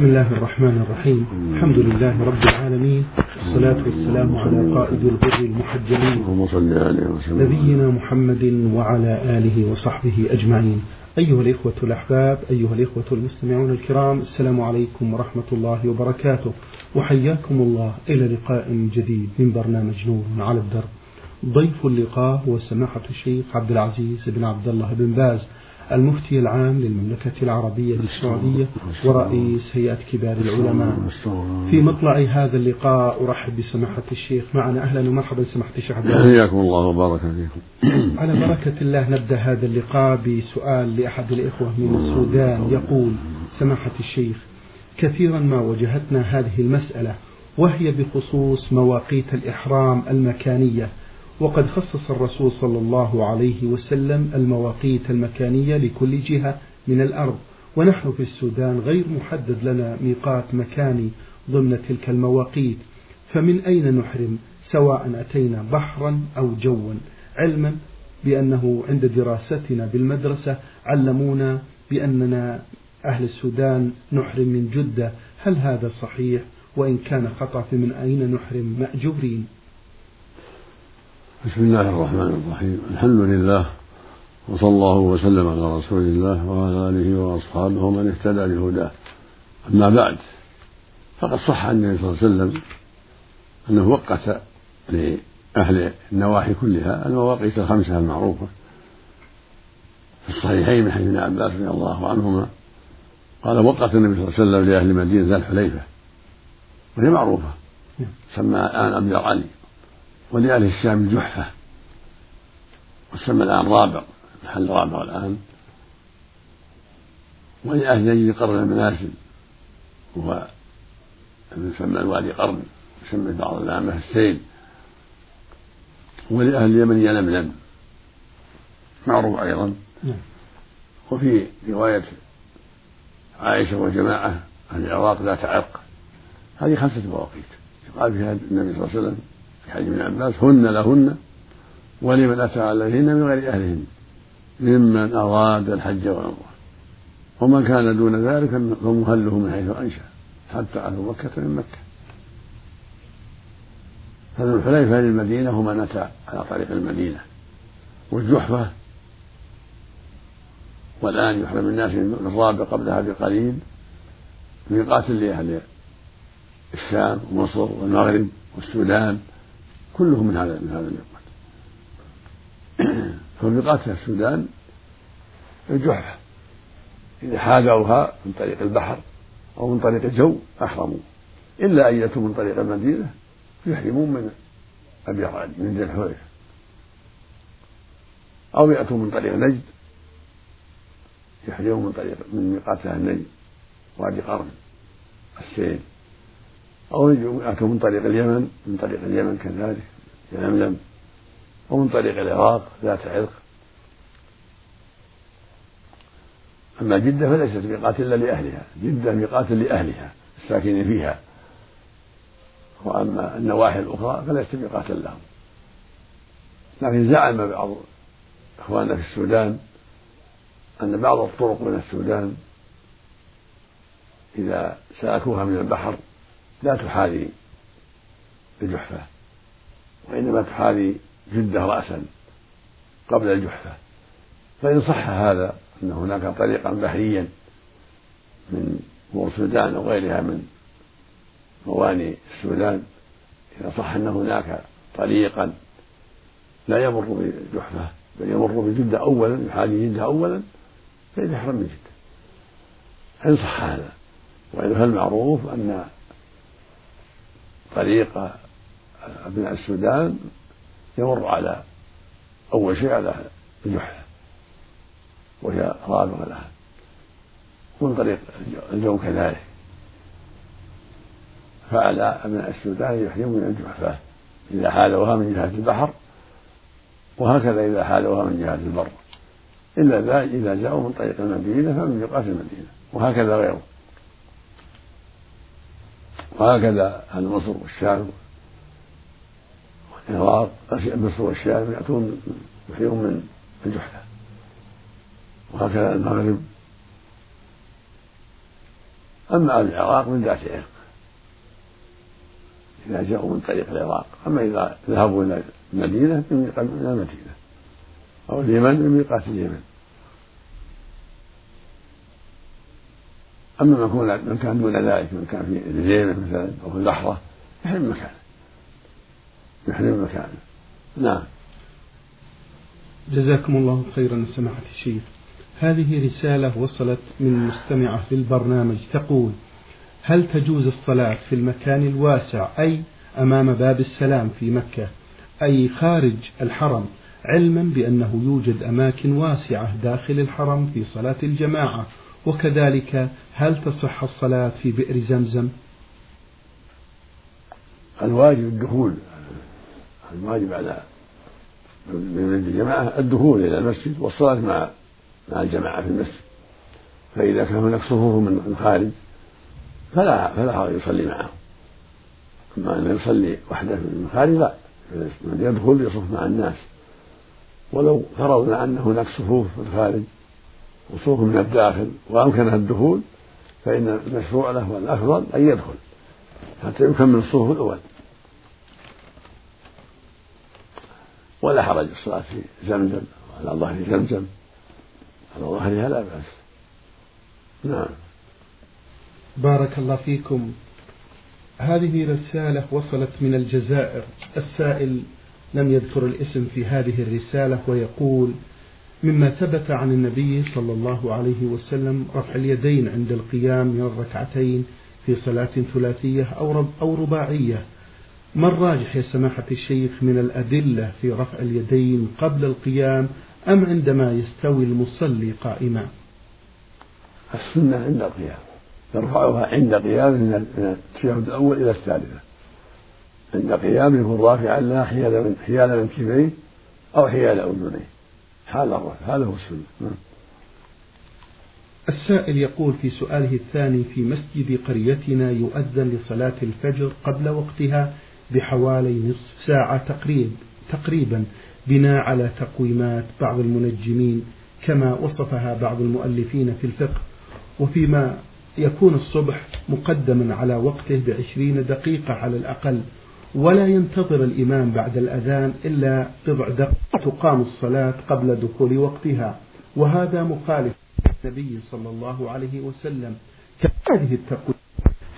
بسم الله الرحمن الرحيم. الحمد لله رب العالمين. والصلاة والسلام على قائد الغر المحجلين. نبينا محمد وعلى آله وصحبه أجمعين. أيها الإخوة الأحباب أيها الإخوة المستمعون الكرام السلام عليكم ورحمة الله وبركاته. وحياكم الله إلى لقاء جديد من برنامج نور على الدرب. ضيف اللقاء هو سماحة الشيخ عبد العزيز بن عبد الله بن باز. المفتي العام للمملكة العربية السعودية ورئيس هيئة كبار العلماء. في مطلع هذا اللقاء أرحب بسماحة الشيخ معنا. أهلا ومرحبا سماحة الشيخ عبد حياكم الله وبارك فيكم. على بركة الله نبدأ هذا اللقاء بسؤال لأحد الإخوة من السودان. يقول سماحة الشيخ كثيرا ما وجهتنا هذه المسألة وهي بخصوص مواقيت الإحرام المكانية. وقد خصص الرسول صلى الله عليه وسلم المواقيت المكانية لكل جهة من الأرض. ونحن في السودان غير محدد لنا ميقات مكاني ضمن تلك المواقيت. فمن أين نحرم سواء أتينا بحرا أو جوا؟ علما بأنه عند دراستنا بالمدرسة علمونا بأننا أهل السودان نحرم من جدة. هل هذا صحيح؟ وإن كان خطأ فمن أين نحرم مأجورين؟ بسم الله الرحمن الرحيم. الحمد لله وصلى الله وسلم على رسول الله وعلى آله وأصحابه ومن اهتدى بهداه أما بعد فقد صح عن النبي صلى الله عليه وسلم أنه وقت لأهل النواحي كلها المواقيت الخمسة المعروفة. في الصحيحين من حديث ابن عباس رضي الله عنهما قال وقت النبي صلى الله عليه وسلم لأهل المدينة ذا الحليفة. وهي معروفة. سمى الآن ابيض علي ولأهل الشام الجحفة وسمى الآن رابغ محل رابغ الآن. ولأهل نجد قرن المنازل. وهو يسمى الوادي قرن يسمى بعض الأئمة السيل. ولأهل اليمن يلملم معروف أيضا. نعم. وفي رواية عائشة وجماعة أهل العراق ذات عرق. هذه خمسة مواقيت. قال فيها النبي صلى الله عليه وسلم حديث ابن عباس هن لهن ولمن أتى عليهن من غير أهلهن ممن أراد الحج والعمرة. ومن كان دون ذلك فمهله من حيث أنشأ حتى أهل مكة من مكة. فذو الحليفة للمدينة ومن أتى على طريق المدينة. والجحفة والآن يحرم الناس من الرابع قبلها بقليل ميقات لأهل الشام ومصر والمغرب والسودان. كلهم من هذا من هذا الميقات فميقات السودان الجحفة. إذا حاذوها من طريق البحر أو من طريق الجو أحرموا. إلا أن يأتوا من طريق المدينة يحرمون من أبي علي من ذي الحليفة أو يأتوا من طريق نجد يحرمون من طريق من ميقات أهل نجد وادي قرن السيل. أو يأتوا من طريق اليمن من طريق اليمن كذلك يلملم ومن طريق العراق ذات عرق. أما جدة فليست ميقات إلا لأهلها. جدة ميقات لأهلها الساكنين فيها. وأما النواحي الأخرى فليست ميقاتا لهم. لكن زعم بعض إخواننا في السودان أن بعض الطرق من السودان إذا سلكوها من البحر لا تحاذي الجحفة وإنما تحاذي جدة رأسا قبل الجحفة. فإن صح هذا أن هناك طريقا بحريا من مور السودان أو غيرها من مواني السودان إذا صح أن هناك طريقا لا يمر بجحفة بل يمر بجدة أولا يحاذي جدة أولا فإذا يحرم من جدة. إن صح هذا. وإلا فالمعروف أن طريق أبناء السودان يمر على أول شيء على الجحفة وهي رابغة لها. من طريق الجو كذلك. فعلى أبناء السودان يحرمون من الجحفة إذا حالوها من جهة البحر وهكذا إذا حالوها من جهة البر. إلا إذا جاءوا من طريق المدينة فمن ميقات المدينة وهكذا غيره. وهكذا أهل مصر والشام والعراق مصر والشام يأتون يحيون من الجحفة وهكذا المغرب. أما أهل العراق من ذات عرق إذا جاءوا من طريق العراق. أما إذا ذهبوا إلى المدينة من المدينة أو اليمن من ميقات اليمن. أما من كان دون ذلك من كان في الجيمة مثلا أو في البحرة يحرم مكانه يحرم مكانه نعم. جزاكم الله خيرا سماحة الشيخ. هذه رسالة وصلت من مستمعة للبرنامج تقول هل تجوز الصلاة في المكان الواسع أي أمام باب السلام في مكة أي خارج الحرم علما بأنه يوجد أماكن واسعة داخل الحرم في صلاة الجماعة وكذلك هل تصح الصلاة في بئر زمزم؟ الواجب الدخول الواجب على من الجماعة الدخول إلى المسجد والصلاة مع مع الجماعة في المسجد. فإذا كان هناك صفوف من الخارج فلا فلا حرج يصلي معهم. أما أن يصلي وحده من الخارج لا يدخل يصف مع الناس. ولو فرضنا أن هناك صفوف في الخارج وصفوف من الداخل وأمكنه الدخول فإن المشروع له والأفضل أن يدخل حتى يكمل الصفوف الأول. ولا حرج الصلاة في زمزم وعلى ظهر زمزم على ظهرها لا بأس. نعم. بارك الله فيكم. هذه رسالة وصلت من الجزائر. السائل لم يذكر الاسم في هذه الرسالة ويقول مما ثبت عن النبي صلى الله عليه وسلم رفع اليدين عند القيام من الركعتين في صلاة ثلاثية أو رباعية. ما الراجح يا سماحة الشيخ من الأدلة في رفع اليدين قبل القيام أم عندما يستوي المصلي قائما؟ السنة عند القيام. يرفعها عند قيام من التشهد الأول إلى الثالثة. عند قيام يكون رافعا لا حيال من منكبيه أو حيال أذنيه. حال الرفع هذا هو السنة. نعم. السائل يقول في سؤاله الثاني في مسجد قريتنا يؤذن لصلاة الفجر قبل وقتها بحوالي نصف ساعة تقريب تقريبا بناء على تقويمات بعض المنجمين كما وصفها بعض المؤلفين في الفقه. وفيما يكون الصبح مقدما على وقته بعشرين دقيقة على الأقل. ولا ينتظر الإمام بعد الأذان إلا بضع دقائق تقام الصلاة قبل دخول وقتها. وهذا مخالف النبي صلى الله عليه وسلم. كهذه التقويم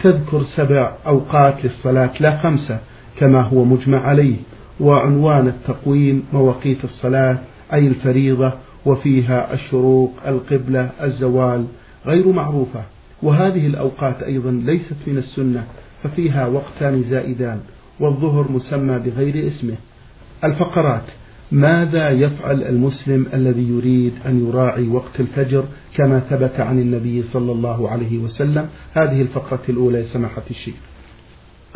تذكر سبع أوقات للصلاة لا خمسة كما هو مجمع عليه. وعنوان التقويم مواقيت الصلاة أي الفريضة وفيها الشروق القبلة الزوال غير معروفة. وهذه الأوقات أيضا ليست من السنة ففيها وقتان زائدان. والظهر مسمى بغير اسمه. الفقرات ماذا يفعل المسلم الذي يريد أن يراعي وقت الفجر كما ثبت عن النبي صلى الله عليه وسلم؟ هذه الفقرة الأولى سماحة الشيخ.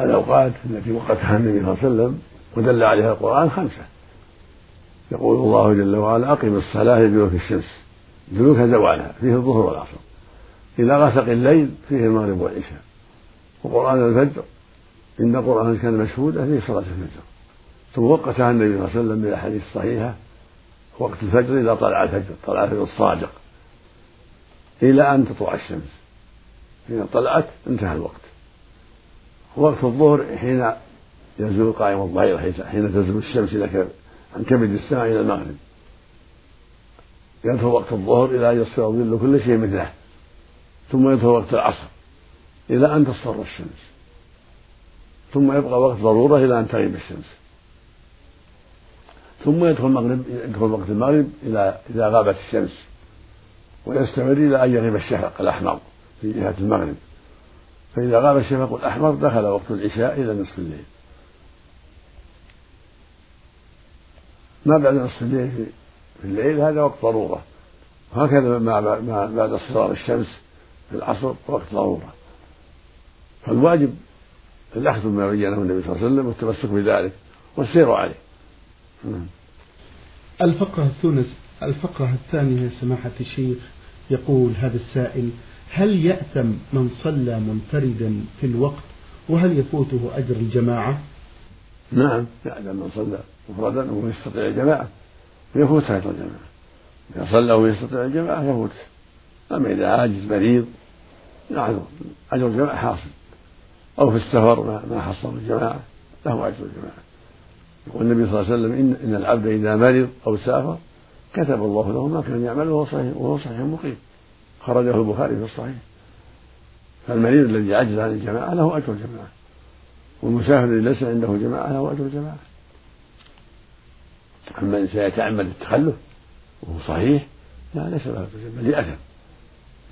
الأوقات التي وقتها النبي صلى الله عليه وسلم ودل عليها القرآن خمسة. يقول الله جل وعلا أقم الصلاة لدلوك الشمس. دلوك زوالها فيه الظهر والعصر. إلى غسق الليل فيه المغرب والعشاء. وقرآن الفجر إن القرآن كان مشهودا فيه صلاة الفجر. ثم وقتها النبي صلى الله عليه وسلم بالأحاديث الصحيحة وقت الفجر إذا طلع الفجر طلع الفجر الصادق. إلى أن تطلع الشمس. حين طلعت انتهى الوقت. وقت الظهر حين يزول قائم الظهيرة حين تزول الشمس إلى عن كبد السماء إلى المغرب. يدخل وقت الظهر إلى أن يصير ظل كل شيء مثله. ثم يدخل وقت العصر. إلى أن تصفر الشمس. ثم يبقى وقت ضرورة إلى أن تغيب الشمس. ثم يدخل المغرب يدخل وقت المغرب إلى إذا غابت الشمس ويستمر إلى أن يغيب الشفق الأحمر في جهة المغرب. فإذا غاب الشفق الأحمر دخل وقت العشاء إلى نصف الليل. ما بعد نصف الليل في الليل هذا وقت ضرورة. وهكذا ما بعد اصفرار الشمس في العصر وقت ضرورة. فالواجب الأخذ بما بينه النبي صلى الله عليه وسلم والتمسك بذلك والسير عليه نعم. الفقرة الثالثة الفقرة الثانية سماحة الشيخ يقول هذا السائل هل يأثم من صلى منفردا في الوقت وهل يفوته أجر الجماعة؟ نعم يأثم من صلى مفردا وهو يستطيع الجماعة يفوته أجر الجماعة إذا صلى وهو يستطيع الجماعة يفوته أما إذا عاجز مريض نعم أجر الجماعة حاصل أو في السفر ما ما حصل الجماعة له أجر الجماعة. يقول النبي صلى الله عليه وسلم إن, إن العبد إذا مرض أو سافر كتب الله له ما كان يعمل وهو صحيح وهو صحيح مقيم. خرجه البخاري في الصحيح. فالمريض الذي عجز عن الجماعة له أجر الجماعة. والمسافر الذي ليس عنده جماعة له أجر الجماعة. أما الإنسان يتعمد التخلف وهو صحيح لا ليس له أجر الجماعة. لأثم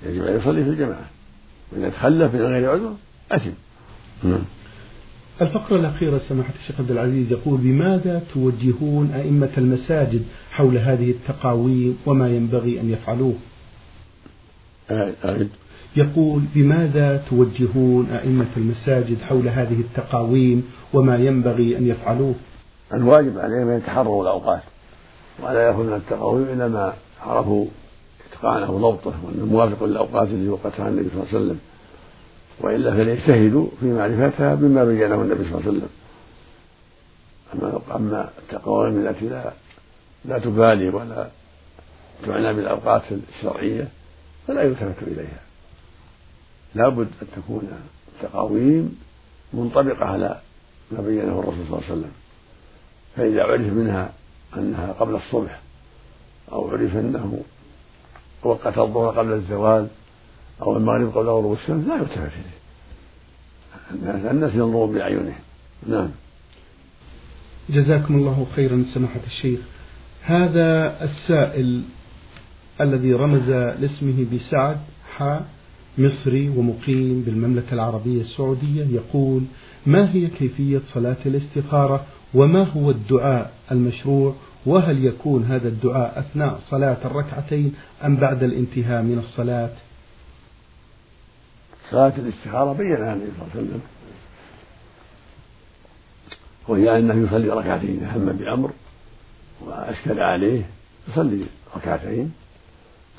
يجب أن يصلي في الجماعة. وإذا تخلف من غير عذر أثم. نعم. الفقرة الأخيرة سماحة الشيخ عبد العزيز يقول بماذا توجهون أئمة المساجد حول هذه التقاويم وما ينبغي أن يفعلوه؟ أعد. يقول بماذا توجهون أئمة المساجد حول هذه التقاويم وما ينبغي أن يفعلوه؟ الواجب عليهم أن يتحروا الأوقات ولا يأخذون التقاويم إلا ما عرفوا إتقانه وضبطه وأنه موافق للأوقات التي وقتها النبي صلى الله عليه وسلم. وإلا فليجتهدوا في معرفتها بما بينه النبي صلى الله عليه وسلم. أما أما التقاويم التي لا لا تبالي ولا تعنى بالأوقات الشرعية فلا يلتفت إليها. لا بد أن تكون التقاويم منطبقة على ما بينه الرسول صلى الله عليه وسلم. فإذا عرف منها أنها قبل الصبح أو عرف أنه وقت الظهر قبل الزوال أو المغرب قبل غروب الشمس لا يلتفت إليه الناس ينظرون بأعينهم نعم. جزاكم الله خيرا سماحة الشيخ. هذا السائل الذي رمز لاسمه بسعد حا مصري ومقيم بالمملكة العربية السعودية يقول ما هي كيفية صلاة الاستخارة؟ وما هو الدعاء المشروع؟ وهل يكون هذا الدعاء أثناء صلاة الركعتين أم بعد الانتهاء من الصلاة؟ صلاة الاستخارة بينها النبي صلى الله عليه وسلم. وهي أنه يصلي ركعتين إذا هم بأمر وأشكل عليه يصلي ركعتين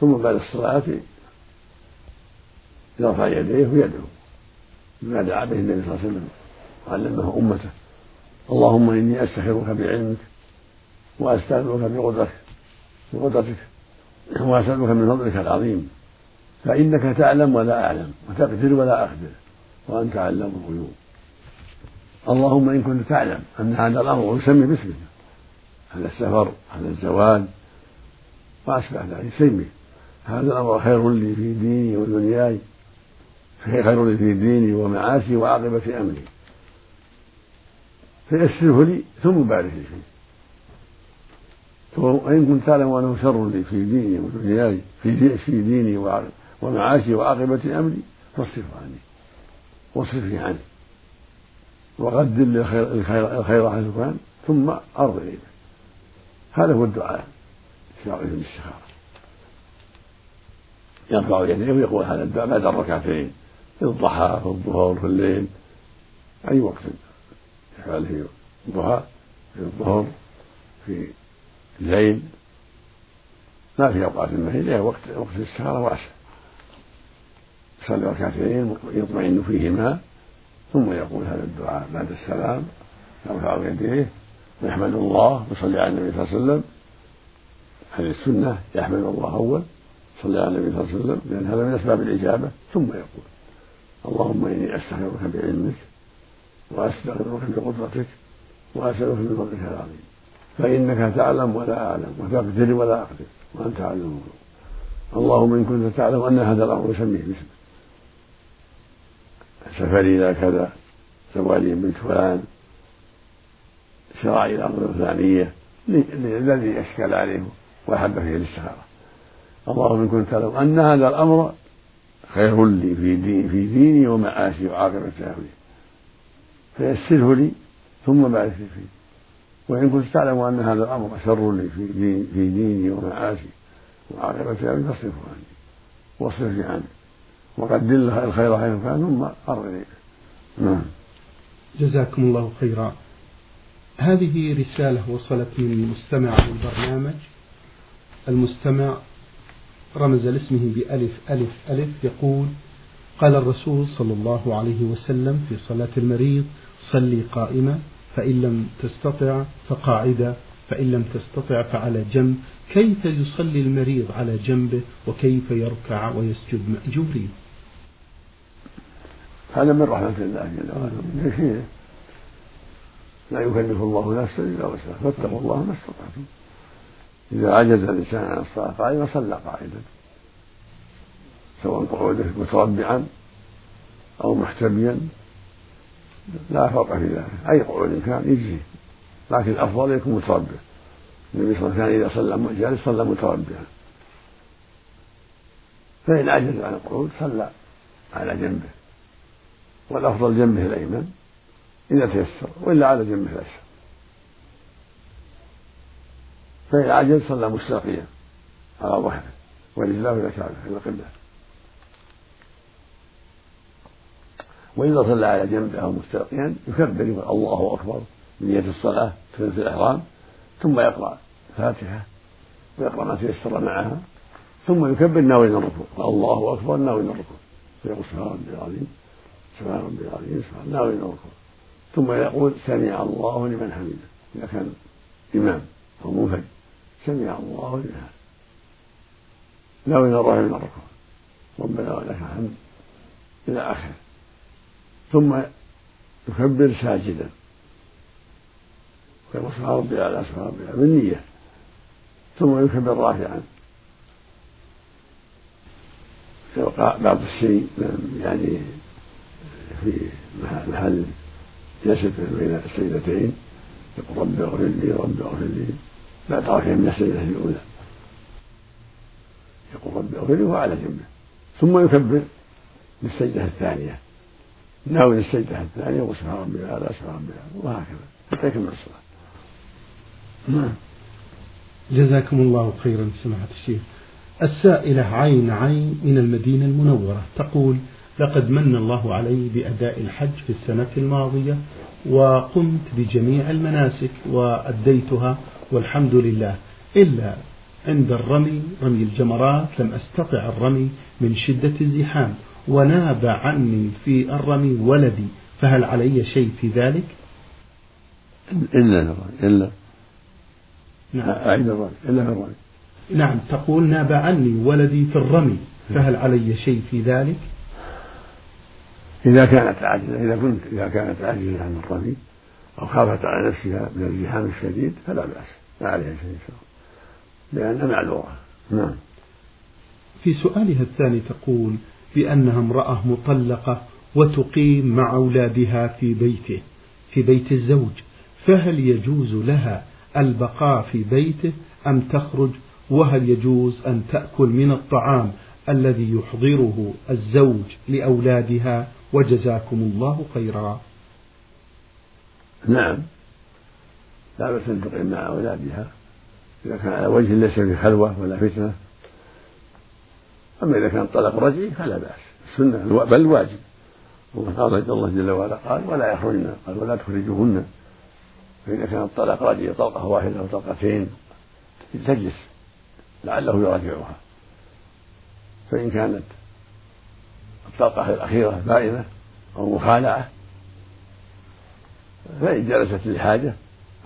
ثم بعد الصلاة يرفع يديه ويدعو بما دعا به النبي صلى الله عليه وسلم وعلمه أمته. اللهم إني أستخيرك بعلمك وأستغفرك بقدرتك بقدرتك وأسألك من فضلك العظيم. فإنك تعلم ولا أعلم وتقدر ولا أقدر وأنت علام الغيوب. اللهم إن كنت تعلم أن هذا الأمر ويسمي باسمك. على السفر على الزواج وأشبه ذلك سمي هذا الأمر خير لي في ديني ودنياي خير لي في ديني ومعاشي وعاقبة أمري. فيسره لي ثم بارك لي فيه وإن كنت تعلم أنه شر لي في ديني ودنياي في في ديني ومعاشي وعاقبة أمري فاصرف عني. واصرفني عنه. وقدر لي الخير الخير حيث كان ثم أرض إليك هذا هو الدعاء. في الاستخارة. يرفع يديه ويقول هذا الدعاء بعد الركعتين في الضحى في الظهر في الليل. أي وقت يفعل في الضحى في الظهر في الليل. ما في أوقات ما وقت وقت الاستخارة واسع يصلي ركعتين يطمئن فيهما ثم يقول هذا الدعاء بعد السلام يرفع يديه ويحمد الله ويصلي على النبي صلى الله عليه وسلم. هذه السنة يحمد الله أول صلى على النبي صلى الله عليه وسلم لأن هذا من أسباب الإجابة ثم يقول اللهم إني أستغفرك بعلمك وأستغفرك بقدرتك وأسألك من فضلك العظيم. فإنك تعلم ولا أعلم وتقدر ولا أقدر وأنت أعلم. اللهم إن كنت تعلم أن هذا الأمر يسميه باسمك. سفري إلى كذا زواجي بنت فلان شرائع الأمر الفلانية الذي أشكل عليه وأحب فيه الاستخارة. اللهم إن كنت تعلم أن هذا الأمر خير لي في ديني, في ديني ومعاشي وعاقبة أمري فيسره لي ثم بارك لي فيه. وإن كنت تعلم أن هذا الأمر شر لي في ديني, في ديني ومعاشي وعاقبة أمري فاصرفه عني. واصرفني عنه وقدر له الخير حيث كان ثم أرض نعم. جزاكم الله خيرا. هذه رسالة وصلت من مستمع البرنامج. المستمع رمز لاسمه بألف ألف ألف يقول قال الرسول صلى الله عليه وسلم في صلاة المريض صلي قائمة فإن لم تستطع فقاعدة فإن لم تستطع فعلى جنب. كيف يصلي المريض على جنبه وكيف يركع ويسجد مأجورين هذا من رحمة الله جل وعلا. لا يكلف الله نفسا إلا وسعها. فاتقوا الله ما استطعتم. إذا عجز الإنسان عن الصلاة قائما صلى قاعدا سواء قعوده متربعا أو محتميا. لا فرق في ذلك. أي قعود كان يجزي. لكن الأفضل يكون متربع. النبي صلى الله عليه وسلم إذا صلى جالس صلى متربعا. فإن عجز عن القعود صلى على جنبه. والأفضل جنبه الأيمن إذا تيسر وإلا على جنبه الأيسر فإن عجز صلى مستلقيا على ظهره ورجلاه إلى كعبه إلى القبلة. وإذا صلى على جنبه أو مستلقيا يكبر يقول الله أكبر بنية الصلاة في الإحرام ثم يقرأ الفاتحة ويقرأ ما تيسر معها ثم يكبر ناوي الركوع الله أكبر ناوي الركوع. فيقول سبحان ربي العظيم. سبحان ربي العظيم سبحان ناوي الركوع ثم يقول سمع الله لمن حمده. إذا كان إمام أو منفرد سمع الله لمن حمده. ناوي الروح من الركوع ربنا ولك الحمد إلى آخره. ثم يكبر ساجدا. ويقول سبحان ربي الأعلى سبحان ربي بالنية. ثم يكبر رافعا. بعض الشيء يعني في محل جلسة بين السيدتين؟ يقول رب اغفر لي رب اغفر لي. بعد رفع من السجدة الأولى. يقول رب اغفر لي وهو على جنبه ثم يكبر للسجدة الثانية. ناوي السجدة الثانية وسبحان ربي الأعلى سبحان ربي الأعلى وهكذا. حتى يكمل الصلاة. نعم. جزاكم الله خيرا سماحة الشيخ. السائلة عين عين من المدينة المنورة تقول لقد من الله علي بأداء الحج في السنة الماضية وقمت بجميع المناسك وأديتها والحمد لله. إلا عند الرمي رمي الجمرات لم أستطع الرمي من شدة الزحام. وناب عني في الرمي ولدي فهل علي شيء في ذلك؟ إلا إلا. نعم. أعيد الرمي إلا الرمي. نعم تقول ناب عني ولدي في الرمي فهل علي شيء في ذلك؟ إذا كانت عاجزة إذا كنت إذا كانت عاجزة عن الرمي أو خافت على نفسها من الزحام الشديد فلا بأس ما عليها شيء إن شاء الله. لأنها معذورة. نعم. في سؤالها الثاني تقول بأنها امرأة مطلقة وتقيم مع أولادها في بيته في بيت الزوج فهل يجوز لها البقاء في بيته أم تخرج؟ وهل يجوز أن تأكل من الطعام الذي يحضره الزوج لأولادها؟ وجزاكم الله خيرا. نعم. لا بأس أن تقيم مع أولادها. إذا كان على وجه ليس في خلوة ولا فتنة. أما إذا كان طلق رجعي فلا بأس. السنة بل الواجب. الله قال الله جل وعلا قال ولا يخرجن. قال ولا تخرجوهن. فإذا كان الطلاق رجعي طلقة واحدة أو طلقتين تجلس. لعله يراجعها. فإن كانت الطلقة الأخيرة بائنة أو مخالعة. فإن جلست للحاجة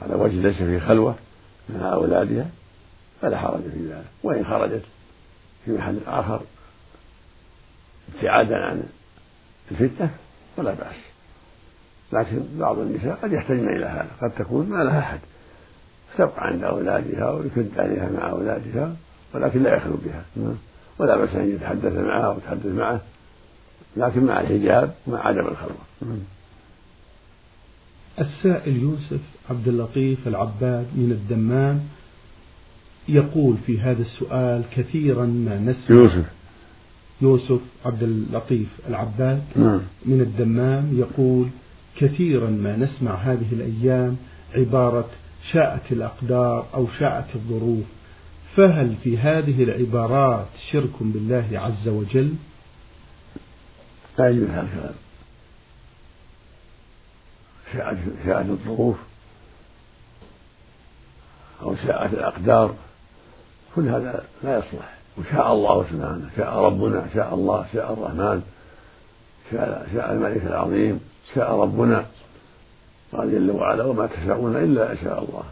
على وجه ليس فيه خلوة مع أولادها فلا حرج في ذلك. وإن خرجت في محل آخر ابتعادا عن الفتنة فلا بأس. لكن بعض النساء قد يحتاجن إلى هذا. قد تكون ما لها أحد. تبقى عند أولادها ويكد عليها مع أولادها ولكن لا يخلو بها. ولا بأس أن يتحدث معها أو تحدث معه. لكن مع الحجاب ومع عدم الخلوة. السائل يوسف عبد اللطيف العباد من الدمام يقول في هذا السؤال كثيرا ما نسمع. يوسف. يوسف عبد اللطيف العباد نعم. من الدمام يقول كثيرا ما نسمع هذه الأيام عبارة شاءت الأقدار أو شاءت الظروف. فهل في هذه العبارات شرك بالله عز وجل؟ لا يجوز هذا؟ الكلام شاءت الظروف أو شاءت الأقدار. كل هذا لا يصلح. وشاء الله سبحانه شاء ربنا شاء الله شاء الرحمن شاء, شاء الملك العظيم شاء ربنا. قال جل وعلا وما تشاءون إلا إن شاء الله.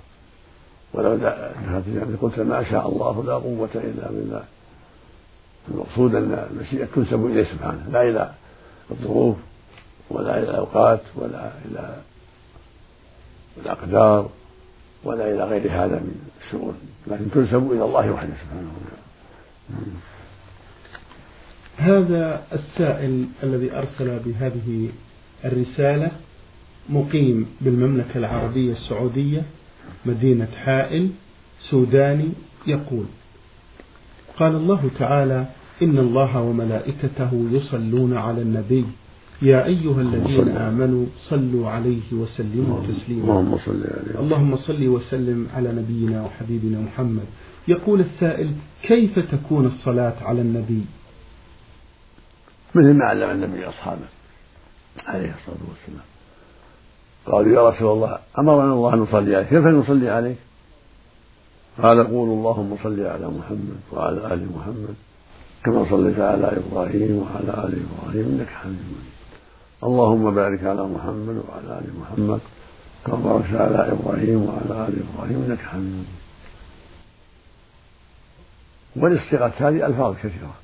ولو دخلت قلت ما شاء الله لا قوة إلا بالله. المقصود أن المشيئه تنسب إليه سبحانه. لا إلى الظروف المخلوقات ولا إلى الأقدار ولا إلى غير هذا من الشؤون. لكن تنسب إلى الله وحده سبحانه وتعالى. هذا السائل الذي أرسل بهذه الرسالة مقيم بالمملكة العربية السعودية مدينة حائل سوداني يقول قال الله تعالى إن الله وملائكته يصلون على النبي. يا أيها الذين آمنوا صلوا عليه وسلموا تسليما. اللهم صل عليه. اللهم صل وسلم على نبينا وحبيبنا محمد. يقول السائل كيف تكون الصلاة على النبي؟ مثل ما علم النبي أصحابه عليه الصلاة والسلام. قالوا يا رسول الله أمرنا الله أن نصلي عليك كيف نصلي عليك قال قولوا اللهم صل على محمد وعلى آل محمد. كما صليت على إبراهيم وعلى آل إبراهيم إنك حميد مجيد. اللهم بارك على محمد وعلى آل محمد كما باركت على إبراهيم وعلى آل إبراهيم إنك حميد مجيد. والاستغاثة هذه ألفاظ كثيرة.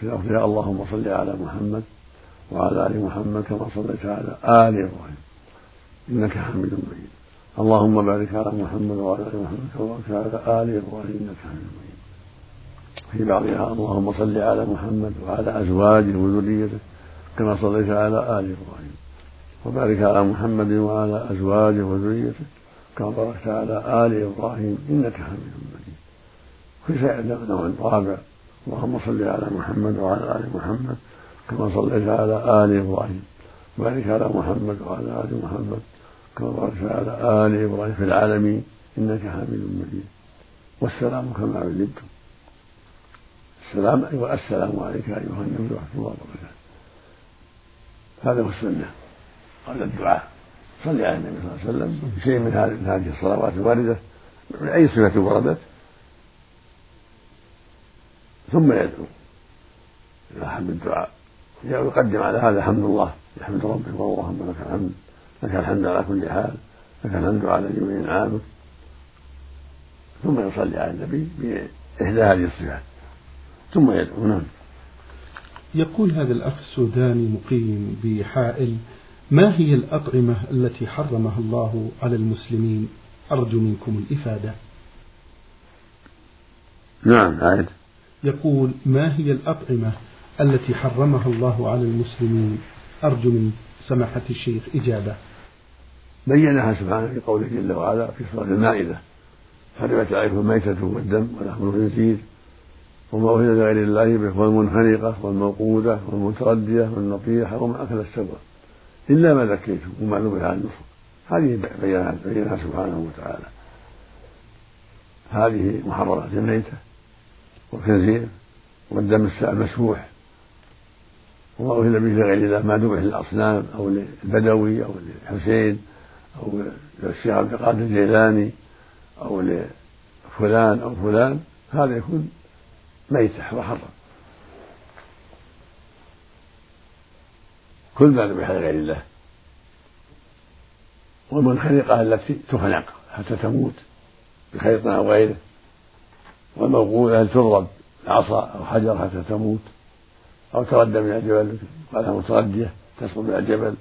في لفظها اللهم صل على محمد وعلى آل محمد كما صليت على آل إبراهيم. إنك حميد مجيد. اللهم بارك على محمد وعلى آل محمد كما باركت على آل إبراهيم إنك حميد مجيد. في بعضها اللهم صل على محمد وعلى أزواجه وذريته كما صليت على آل إبراهيم. وبارك على محمد وعلى أزواجه وذريته كما باركت على آل إبراهيم إنك حميد مجيد. في نوع رابع. اللهم صل على محمد وعلى آل محمد كما صليت على آل إبراهيم. وبارك على محمد وعلى آل محمد كما باركت على آل إبراهيم في العالمين إنك حميد مجيد. والسلام كما علمتم السلام أيوة السلام عليك أيها النبي ورحمة الله وبركاته. هذا هو السنة قبل الدعاء. صلي على النبي صلى الله عليه وسلم. شيء من هذه الصلوات الواردة؟ من أي صفة وردت؟ ثم يدعو إذا أحب الدعاء. يقدم على هذا حمد الله. يحمد ربه اللهم لك الحمد. لك الحمد على كل حال. لك الحمد على جميع نعمك. ثم يصلي على النبي بإحدى هذه الصفات. ثم يدعو. نعم. يقول هذا الأخ السوداني مقيم بحائل ما هي الأطعمة التي حرمها الله على المسلمين؟ أرجو منكم الإفادة. نعم عاد. يقول ما هي الأطعمة التي حرمها الله على المسلمين؟ أرجو من سماحة الشيخ إجابة. بينها سبحانه في قوله جل وعلا في سورة المائدة حرمت عليكم الميتة والدم ولحم الخنزير وما أهل لغير الله به والمنخنقة والموقودة والمتردية والنطيحة وما أكل السبع إلا ما ذكيتم وما ذبح عن النصر هذه بينها بينها سبحانه وتعالى. هذه محرمات الميتة والخنزير والدم المسفوح. وما أهل به لغير الله ما ذبح للأصنام أو للبدوي أو للحسين أو للشيخ عبد القادر الجيلاني أو لفلان أو فلان. هذا يكون ميتة وحرم كل ما ذبح لغير الله. والمنخنقة التي تخنق حتى تموت بخيط أو غيره. والموقوذة التي تضرب عصا أو حجر حتى تموت. أو تردى من الجبل قالها متردية تسقط من الجبل.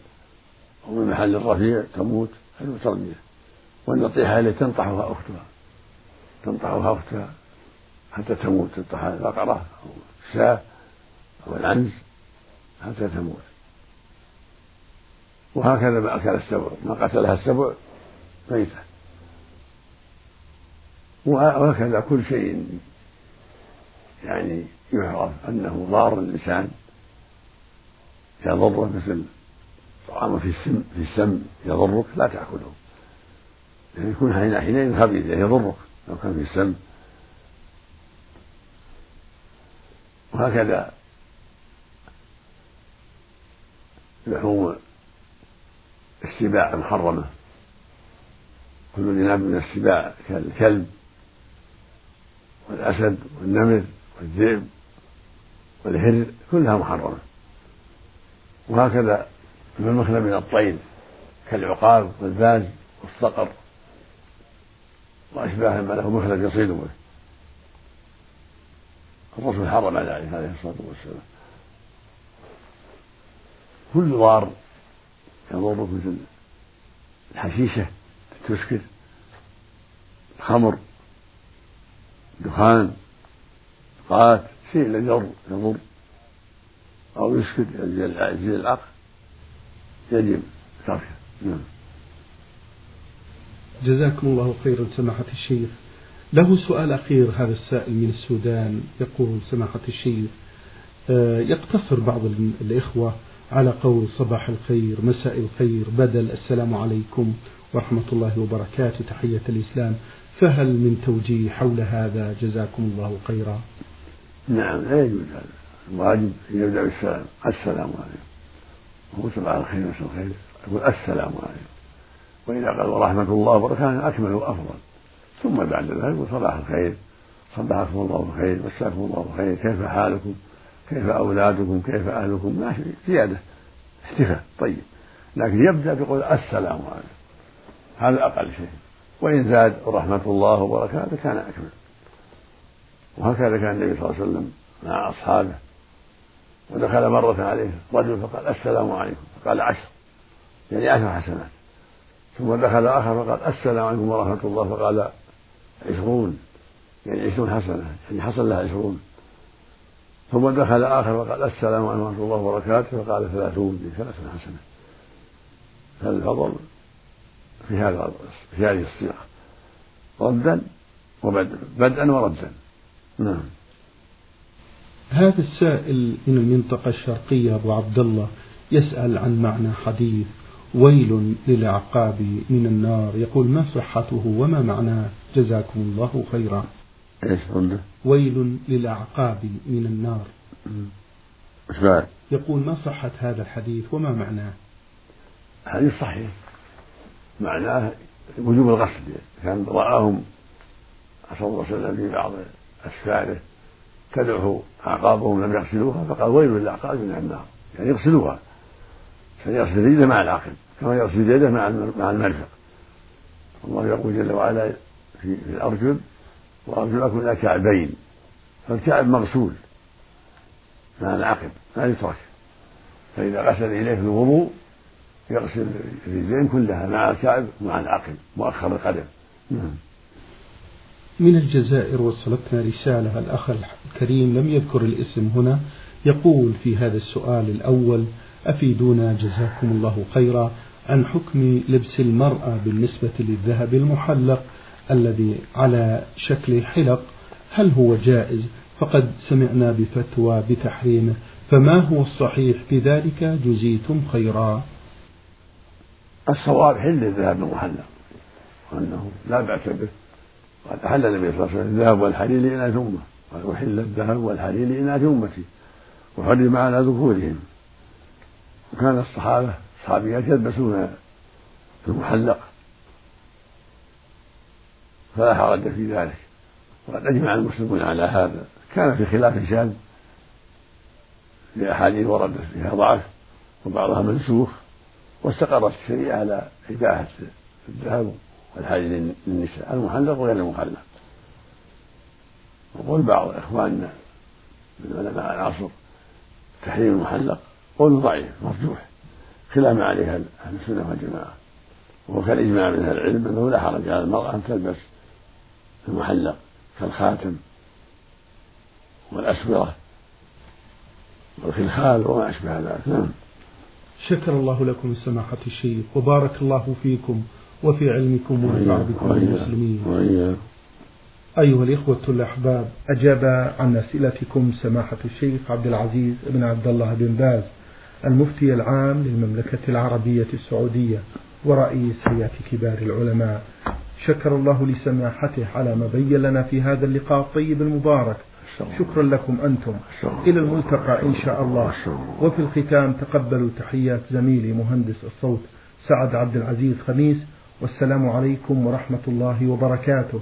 أو من محل رفيع تموت. هذه متردية. والنطيحة التي تنطحها أختها. تنطحها أختها. حتى تموت. تنطح البقرة أو الشاة أو العنز حتى تموت. وهكذا ما أكل السبع. ما قتلها السبع ميتة. وهكذا كل شيء يعني يعرف أنه ضار للإنسان يضره مثل طعام في السم في السم يضرك لا تأكله. يعني يكون حينئذ خبيث يضرك. لو كان في السم وهكذا. لحوم السباع المحرمة. كل ذناب من السباع كالكلب والأسد والنمر والذئب والهر كلها محرمة. وهكذا المخلى من الطير كالعقاب والباز والصقر. وأشباه ما له مخلب يصيد به الرسول حرم ذلك عليه الصلاة والسلام. كل ضار يضرك مثل الحشيشة تسكر الخمر دخان قات شيء الذي يضر يضر. أو يسكت يزيد العقل يجب تركه. نعم. جزاكم الله خيرا سماحة الشيخ. له سؤال أخير هذا السائل من السودان يقول سماحة الشيخ آه، يقتصر بعض الإخوة على قول صباح الخير مساء الخير بدل السلام عليكم ورحمة الله وبركاته تحية الإسلام. فهل من توجيه حول هذا جزاكم الله خيرا؟ نعم لا يجوز هذا. الواجب يبدأ بالسلام السلام عليكم. هو صباح الخير مساء الخير يقول السلام عليكم. وإذا قال ورحمة الله وبركاته أكمل وأفضل. ثم بعد ذلك يقول صباح الخير. صبحكم الله بخير مساكم الله بخير. كيف حالكم؟ كيف أولادكم؟ كيف أهلكم؟ ما زيادة. احتفاء طيب. لكن يبدأ بقول السلام عليكم. هذا أقل شيء. وإن زاد رحمة الله وبركاته كان أكمل. وهكذا كان النبي صلى الله عليه وسلم مع أصحابه. ودخل مرة عليه رجل فقال السلام عليكم. فقال عشر. يعني عشر حسنات. ثم دخل آخر فقال السلام عليكم ورحمة الله. فقال عشرون. يعني عشرون حسنة. يعني حصل له عشرون. ثم دخل آخر فقال السلام عليكم ورحمة الله وبركاته. فقال ثلاثون. يعني ثلاثون حسنة. هذا الفضل في هذا في هذه الصيغة. ردا وبدءا. بدءا وردا. نعم. هذا السائل من المنطقة الشرقية أبو عبد الله يسأل عن معنى حديث ويل للعقاب من النار. يقول ما صحته وما معناه؟ جزاكم الله خيرا. إيش عنده؟ ويل للأعقاب من النار. إيش بعد؟ يقول ما صحة هذا الحديث وما معناه؟ حديث صحيح. معناه وجوب الغسل. كان رآهم صلى الله عليه وسلم في بعض أسفاره تدعو أعقابهم لم يغسلوها فقال ويل للأعقاب من النار. يعني يغسلوها. فيغسل رجله مع العقل كما يغسل يده مع مع المرفق الله يقول جل وعلا في, الأرجل وأرجلكم إلى كعبين فالكعب مغسول مع العقل ما يترك. فإذا غسل إليه في الوضوء يغسل الرجلين كلها مع الكعب ومع العقل مؤخر القدم. نعم. من الجزائر وصلتنا رسالة الأخ الكريم لم يذكر الاسم هنا؟ يقول في هذا السؤال الأول أفيدونا جزاكم الله خيرا عن حكم لبس المرأة بالنسبة للذهب المحلق الذي على شكل حلق هل هو جائز؟ فقد سمعنا بفتوى بتحريمه. فما هو الصحيح؟ في ذلك جزيتم خيرا. الصواب حل الذهب المحلق وأنه لا بأس به. قد أحل النبي صلى الله عليه وسلم الذهب والحرير لإناث أمة قال أحل الذهب والحرير لإناث أمتي وحرم على ذكورهم. وكان الصحابة الصحابيات يلبسون المحلق. فلا حرج في ذلك. وقد أجمع المسلمون على هذا. كان في خلاف شاذ لأحاديث وردت فيها ضعف وبعضها منسوخ واستقرت الشريعة على إباحة الذهب والحرير للنساء المحلق وغير المحلق. وقول بعض إخواننا من علماء العصر تحريم المحلق قول ضعيف مرجوح خلاف ما عليه أهل السنة والجماعة. وهو كالإجماع من أهل العلم أنه لا حرج على المرأة أن تلبس المحلق كالخاتم والأسورة والخلخال وما أشبه ذلك. نعم. شكر الله لكم سماحة الشيخ وبارك الله فيكم وفي علمكم ونفع بكم المسلمين. أيها الإخوة الأحباب أجاب عن أسئلتكم سماحة الشيخ عبد العزيز بن عبد الله بن باز المفتي العام للمملكة العربية السعودية ورئيس هيئة كبار العلماء. شكر الله لسماحته على ما بين لنا في هذا اللقاء الطيب المبارك. شكرا لكم أنتم. إلى الملتقى إن شاء الله. وفي الختام تقبلوا تحيات زميلي مهندس الصوت سعد عبد العزيز خميس. والسلام عليكم ورحمة الله وبركاته.